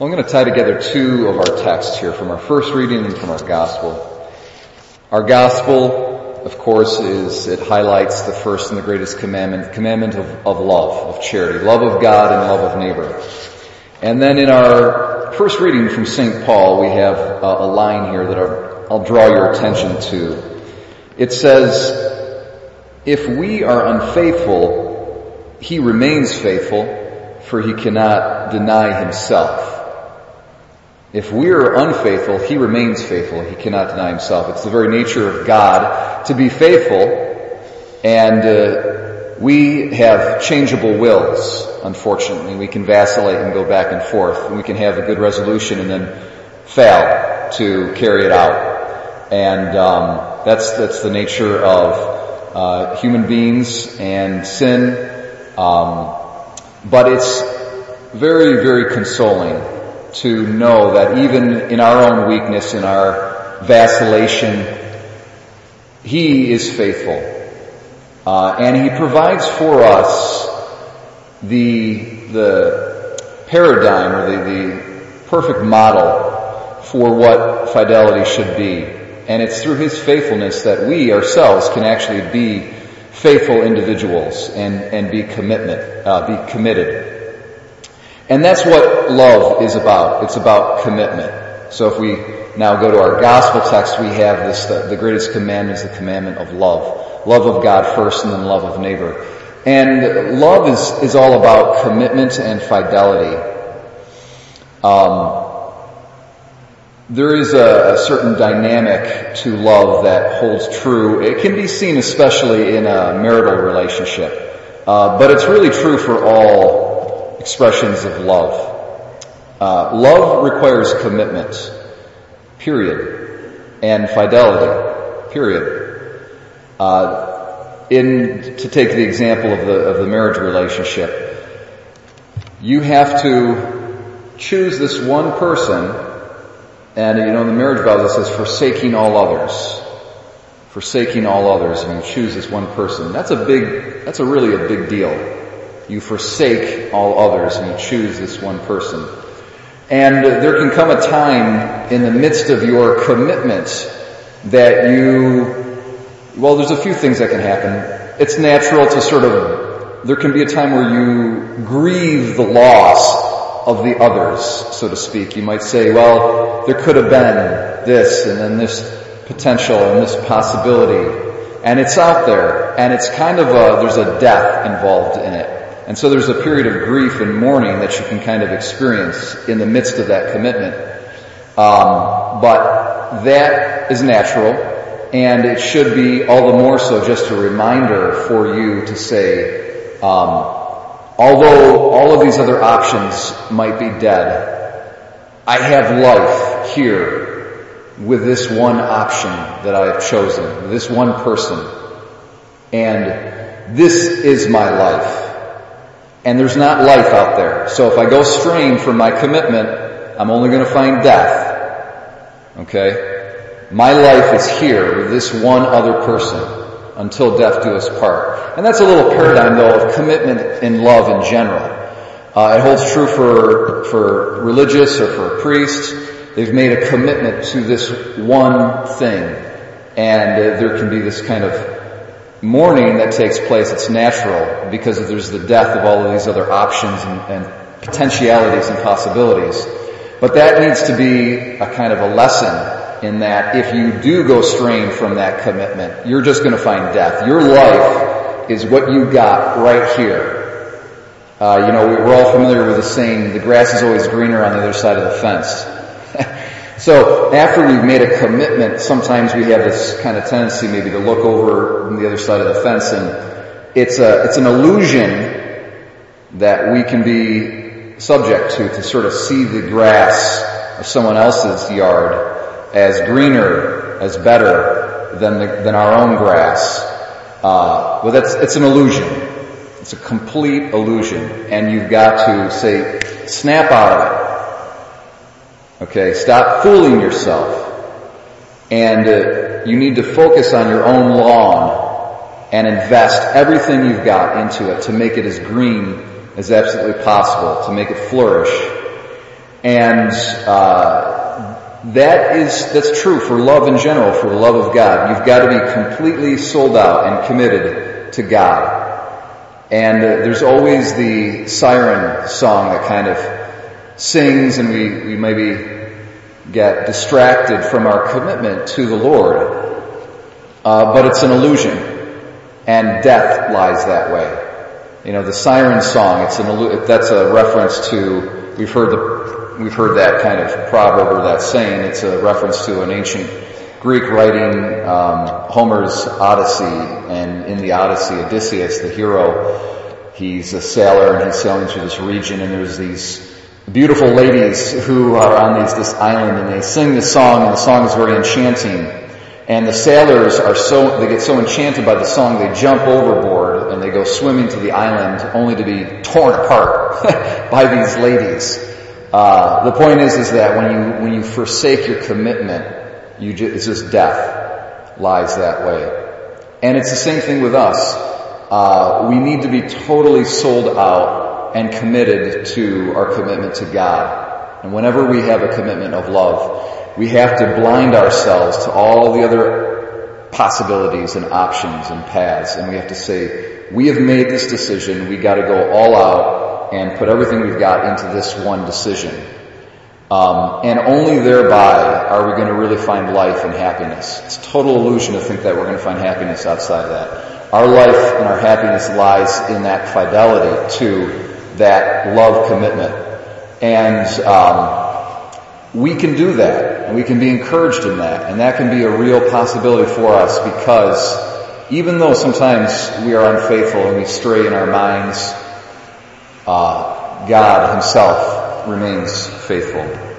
Well, I'm going to tie together two of our texts here from our first reading and from our gospel. Our gospel, of course, is, it highlights the first and the greatest commandment, commandment of, of love, of charity, love of God and love of neighbor. And then in our first reading from St. Paul, we have a, a line here that I'll draw your attention to. It says, if we are unfaithful, he remains faithful, for he cannot deny himself. If we are unfaithful, He remains faithful. He cannot deny Himself. It's the very nature of God to be faithful, and uh, we have changeable wills, unfortunately. We can vacillate and go back and forth, we can have a good resolution and then fail to carry it out. And um, that's, that's the nature of uh, human beings and sin. Um, but it's very, very consoling to know that even in our own weakness, in our vacillation, He is faithful. Uh, and He provides for us the, the paradigm or the, the perfect model for what fidelity should be. And it's through His faithfulness that we ourselves can actually be faithful individuals and, and be commitment, uh, be committed. And that's what love is about. It's about commitment. So if we now go to our gospel text, we have this, the, the greatest commandment is the commandment of love. Love of God first and then love of neighbor. And love is, is all about commitment and fidelity. Um, there is a, a, certain dynamic to love that holds true. It can be seen especially in a marital relationship. Uh, but it's really true for all expressions of love. Uh, love requires commitment, period, and fidelity, period. Uh, in to take the example of the of the marriage relationship, you have to choose this one person, and you know in the marriage vows it says forsaking all others, forsaking all others, and you choose this one person. That's a big, that's a really a big deal you forsake all others and you choose this one person. And there can come a time in the midst of your commitment that you, well, there's a few things that can happen. It's natural to sort of, there can be a time where you grieve the loss of the others, so to speak. You might say, well, there could have been this and then this potential and this possibility. And it's out there and it's kind of a, there's a death involved in it. And so there's a period of grief and mourning that you can kind of experience in the midst of that commitment. Um, but that is natural, and it should be all the more so just a reminder for you to say, um, although all of these other options might be dead, I have life here with this one option that I have chosen, this one person, and this is my life. And there's not life out there. So if I go straying from my commitment, I'm only going to find death. Okay? My life is here with this one other person until death do us part. And that's a little paradigm though of commitment and love in general. Uh, it holds true for, for religious or for priests. They've made a commitment to this one thing. And uh, there can be this kind of mourning that takes place, it's natural because there's the death of all of these other options and, and potentialities and possibilities. But that needs to be a kind of a lesson in that if you do go straying from that commitment, you're just going to find death. Your life is what you got right here. Uh, you know, we're all familiar with the saying, the grass is always greener on the other side of the fence. So after we've made a commitment, sometimes we have this kind of tendency maybe to look over on the other side of the fence and it's a, it's an illusion that we can be subject to, to sort of see the grass of someone else's yard as greener, as better than the, than our own grass. Uh, but that's, it's an illusion. It's a complete illusion. And you've got to say, snap out of it Okay, stop fooling yourself. And uh, you need to focus on your own lawn and invest everything you've got into it to make it as green as absolutely possible, to make it flourish. And uh, that is that's true for love in general, for the love of God. You've got to be completely sold out and committed to God. And uh, there's always the siren song that kind of sings, and we, we maybe get distracted from our commitment to the Lord. Uh, but it's an illusion, and death lies that way. You know, the siren song, it's an, that's a reference to, we've heard the, we've heard that kind of proverb or that saying, it's a reference to an ancient Greek writing, um, Homer's Odyssey, and in the Odyssey, Odysseus, the hero, he's a sailor and he's sailing through this region and there's these beautiful ladies who are on these, this island and they sing this song and the song is very enchanting. And the sailors are so, they get so enchanted by the song, they jump overboard and they go swimming to the island only to be torn apart by these ladies. Uh, the point is, is that when you, when you forsake your commitment, you just, it's just death lies that way. And it's the same thing with us. Uh, we need to be totally sold out and committed to our commitment to God. And whenever we have a commitment of love, we have to blind ourselves to all the other possibilities and options and paths. And we have to say, we have made this decision. We got to go all out and put everything we've got into this one decision. Um, and only thereby are we going to really find life and happiness. It's a total illusion to think that we're going to find happiness outside of that. Our life and our happiness lies in that fidelity to that love commitment. And um, we can do that, and we can be encouraged in that, and that can be a real possibility for us because even though sometimes we are unfaithful and we stray in our minds, uh, God Himself remains faithful.